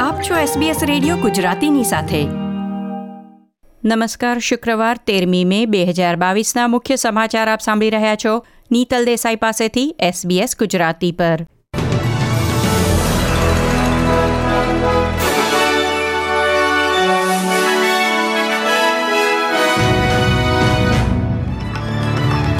આપ છો SBS radio ગુજરાતીની સાથે. નમસ્કાર, શુક્રવાર તેરમી મે બે હજાર બાવીસના મુખ્ય સમાચાર આપ સાંભળી રહ્યા છો. નીતલ દેસાઈ પાસેથી SBS ગુજરાતી પર.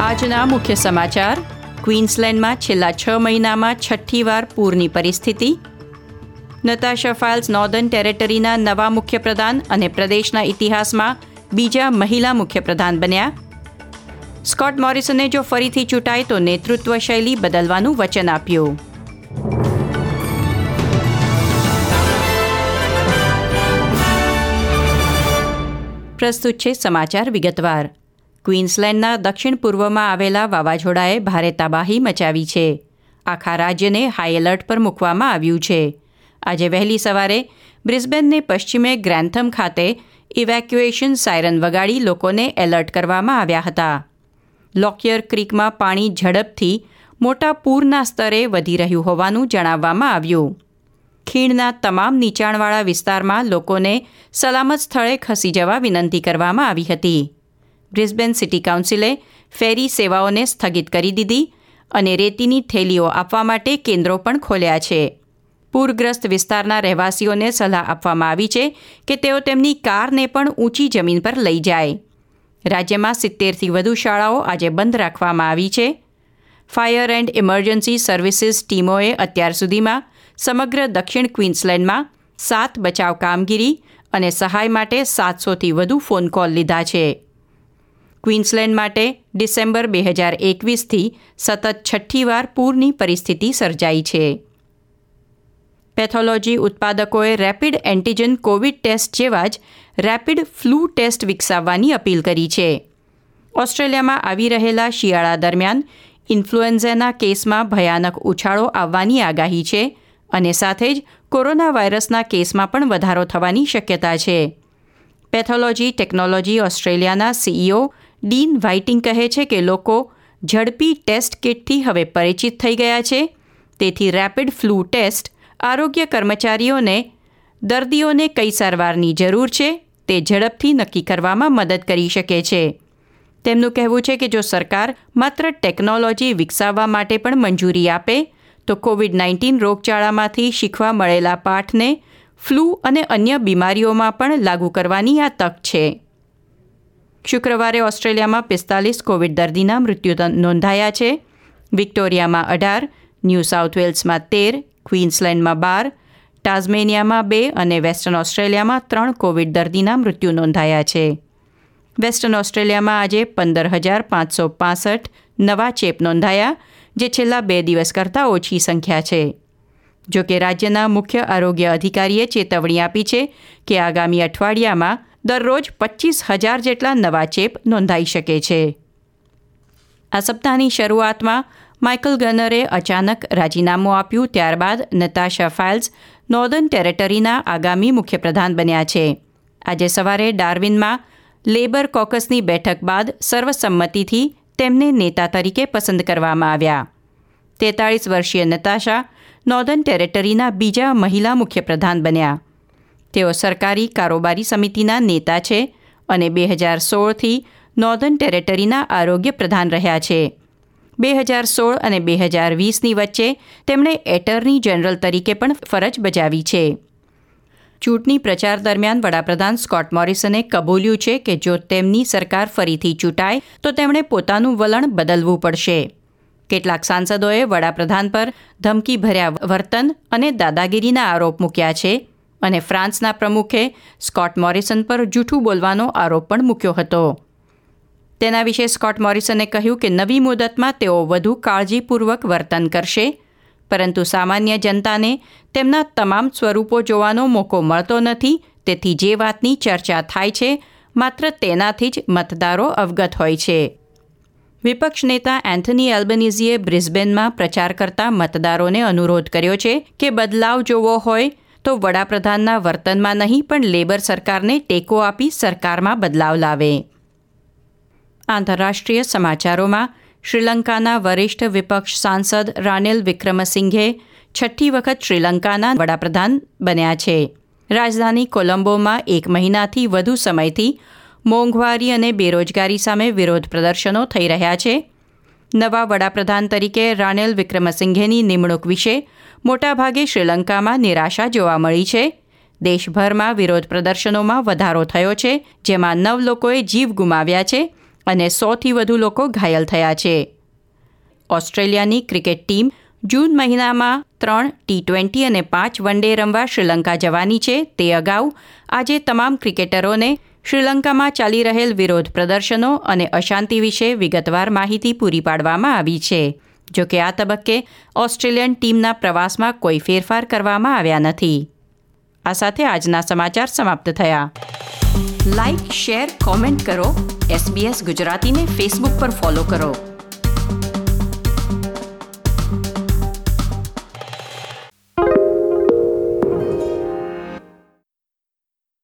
આજના મુખ્ય સમાચાર. ક્વીન્સલેન્ડમાં છેલ્લા છ મહિનામાં છઠ્ઠી વાર પૂરની પરિસ્થિતિ નતાશા ફાઇલ્સ નોર્ધન ટેરેટરીના નવા મુખ્યપ્રધાન અને પ્રદેશના ઇતિહાસમાં બીજા મહિલા મુખ્યપ્રધાન બન્યા. સ્કોટ મોરિસને જો ફરીથી ચૂંટાય તો નેતૃત્વ શૈલી બદલવાનું વચન આપ્યું. પ્રસ્તુત છે સમાચાર વિગતવાર. ક્વીન્સલેન્ડના દક્ષિણ પૂર્વમાં આવેલા વાવાઝોડાએ ભારે તબાહી મચાવી છે. આખા રાજ્યને હાઈ એલર્ટ પર મૂકવામાં આવ્યું છે. આજે વહેલી સવારે બ્રિસ્બેનને પશ્ચિમે ગ્રેન્થમ ખાતે ઇવેક્યુએશન સાયરન વગાડી લોકોને એલર્ટ કરવામાં આવ્યા હતા. લોકયર ક્રીકમાં પાણી ઝડપથી મોટા પૂરના સ્તરે વધી રહ્યું હોવાનું જણાવવામાં આવ્યું. ખીણના તમામ નીચાણવાળા વિસ્તારમાં લોકોને સલામત સ્થળે ખસી જવા વિનંતી કરવામાં આવી હતી. બ્રિસ્બેન સિટી કાઉન્સિલે ફેરી સેવાઓને સ્થગિત કરી દીધી અને રેતીની થેલીઓ આપવા માટે કેન્દ્રો પણ ખોલ્યા છે. પૂરગ્રસ્ત વિસ્તારના રહેવાસીઓને સલાહ આપવામાં આવી છે કે તેઓ તેમની કારને પણ ઊંચી જમીન પર લઈ જાય. રાજ્યમાં સિત્તેરથી વધુ શાળાઓ આજે બંધ રાખવામાં આવી છે. ફાયર એન્ડ ઇમરજન્સી સર્વિસીસ ટીમોએ અત્યાર સુધીમાં સમગ્ર દક્ષિણ ક્વીન્સલેન્ડમાં સાત બચાવ કામગીરી અને સહાય માટે સાતસોથી વધુ ફોન કોલ લીધા છે. ક્વીન્સલેન્ડ માટે ડિસેમ્બર બે હજાર એકવીસથી સતત છઠ્ઠી વાર પૂરની પરિસ્થિતિ સર્જાઈ છે. પેથોલોજી ઉત્પાદકોએ રેપિડ એન્ટીજન કોવિડ ટેસ્ટ જેવા જ રેપિડ ફ્લૂ ટેસ્ટ વિકસાવવાની અપીલ કરી છે. ઓસ્ટ્રેલિયામાં આવી રહેલા શિયાળા દરમિયાન ઇન્ફ્લુએન્ઝાના કેસમાં ભયાનક ઉછાળો આવવાની આગાહી છે અને સાથે જ કોરોના વાયરસના કેસમાં પણ વધારો થવાની શક્યતા છે. પેથોલોજી ટેકનોલોજી ઓસ્ટ્રેલિયાના સીઈઓ ડીન વ્હાઇટિંગ કહે છે કે લોકો ઝડપી ટેસ્ટ કિટથી હવે પરિચિત થઈ ગયા છે. તેથી રેપિડ ફ્લૂ ટેસ્ટ આરોગ્ય કર્મચારીઓને દર્દીઓને કઈ સારવારની જરૂર છે તે ઝડપથી નક્કી કરવામાં મદદ કરી શકે છે. તેમનું કહેવું છે કે જો સરકાર માત્ર ટેકનોલોજી વિકસાવવા માટે પણ મંજૂરી આપે, તો કોવિડ નાઇન્ટીન રોગચાળામાંથી શીખવા મળેલા પાઠને ફ્લૂ અને અન્ય બીમારીઓમાં પણ લાગુ કરવાની આ તક છે. શુક્રવારે ઓસ્ટ્રેલિયામાં પિસ્તાલીસ કોવિડ દર્દીના મૃત્યુ નોંધાયા છે. વિક્ટોરિયામાં અઢાર, ન્યૂ સાઉથ વેલ્સમાં તેર ક્વીન્સલેન્ડમાં બાર ટાઝમેનિયામાં બે અને વેસ્ટર્ન ઓસ્ટ્રેલિયામાં ત્રણ કોવિડ દર્દીના મૃત્યુ નોંધાયા છે. વેસ્ટર્ન ઓસ્ટ્રેલિયામાં આજે પંદર હજાર પાંચસો પાસઠ નવા ચેપ નોંધાયા, જે છેલ્લા બે દિવસ કરતાં ઓછી સંખ્યા છે. જો કે રાજ્યના મુખ્ય આરોગ્ય અધિકારીએ ચેતવણી આપી છે કે આગામી અઠવાડિયામાં દરરોજ પચીસ હજાર જેટલા નવા ચેપ નોંધાઈ શકે છે. આ સપ્તાહની શરૂઆતમાં માઇકલ ગનરે અચાનક રાજીનામું આપ્યું, ત્યારબાદ નતાશા ફાઇલ્સ નોર્ધન ટેરેટરીના આગામી મુખ્યપ્રધાન બન્યા છે. આજે સવારે ડાર્વિનમાં લેબર કોકસની બેઠક બાદ સર્વસંમતિથી તેમને નેતા તરીકે પસંદ કરવામાં આવ્યા. તેતાળીસ વર્ષીય નતાશા નોર્ધન ટેરેટરીના બીજા મહિલા મુખ્યપ્રધાન બન્યા. તેઓ સરકારી કારોબારી સમિતિના નેતા છે અને બે હજાર સોળથી નોર્ધન ટેરેટરીના આરોગ્ય પ્રધાન રહ્યા છે. બે હજાર સોળ અને બે હજાર વીસની વચ્ચે તેમણે એટર્ની જનરલ તરીકે પણ ફરજ બજાવી છે. ચૂંટણી પ્રચાર દરમિયાન વડાપ્રધાન સ્કોટ મોરિસને કબૂલ્યું છે કે જો તેમની સરકાર ફરીથી ચૂંટાય, તો તેમણે પોતાનું વલણ બદલવું પડશે. કેટલાક સાંસદોએ વડાપ્રધાન પર ધમકી ભર્યા વર્તન અને દાદાગીરીના આરોપ મૂક્યા છે અને ફ્રાન્સના પ્રમુખે સ્કોટ મોરિસન પર જૂઠું બોલવાનો આરોપ પણ મૂક્યો હતો. તેના વિશે સ્કોટ મોરિસને કહ્યું કે નવી મુદતમાં તેઓ વધુ કાળજીપૂર્વક વર્તન કરશે, પરંતુ સામાન્ય જનતાને તેમના તમામ સ્વરૂપો જોવાનો મોકો મળતો નથી, તેથી જે વાતની ચર્ચા થાય છે, માત્ર તેનાથી જ મતદારો અવગત હોય છે. વિપક્ષ નેતા એન્થની એલ્બનીઝીએ બ્રિસ્બેનમાં પ્રચાર કરતા મતદારોને અનુરોધ કર્યો છે કે બદલાવ જોવો હોય તો વડાપ્રધાનના વર્તનમાં નહીં પણ લેબર સરકારને ટેકો આપી સરકારમાં બદલાવ લાવે. આંતરરાષ્ટ્રીય સમાચારોમાં શ્રીલંકાના વરિષ્ઠ વિપક્ષ સાંસદ રાનિલ વિક્રમસિંઘે છઠ્ઠી વખત શ્રીલંકાના વડાપ્રધાન બન્યા છે. રાજધાની કોલંબોમાં એક મહિનાથી વધુ સમયથી મોંઘવારી અને બેરોજગારી સામે વિરોધ પ્રદર્શનો થઈ રહ્યા છે. નવા વડાપ્રધાન તરીકે રાનિલ વિક્રમસિંઘેની નિમણૂક વિશે મોટાભાગે શ્રીલંકામાં નિરાશા જોવા મળી છે. દેશભરમાં વિરોધ પ્રદર્શનોમાં વધારો થયો છે, જેમાં નવ લોકોએ જીવ ગુમાવ્યા છે અને સોથી વધુ લોકો ઘાયલ થયા છે. ઓસ્ટ્રેલિયાની ક્રિકેટ ટીમ જૂન મહિનામાં ત્રણ ટી ટ્વેન્ટી અને પાંચ વન ડે રમવા શ્રીલંકા જવાની છે. તે અગાઉ આજે તમામ ક્રિકેટરોને શ્રીલંકામાં ચાલી રહેલ વિરોધ પ્રદર્શનો અને અશાંતિ વિશે વિગતવાર માહિતી પૂરી પાડવામાં આવી છે. જોકે આ તબક્કે ઓસ્ટ્રેલિયન ટીમના પ્રવાસમાં કોઈ ફેરફાર કરવામાં આવ્યા નથી. આ સાથે આજના સમાચાર સમાપ્ત થયા. લાઇક શેર કોમેન્ટ કરો. એસબીએસ ગુજરાતીને ફેસબુક પર ફોલો કરો.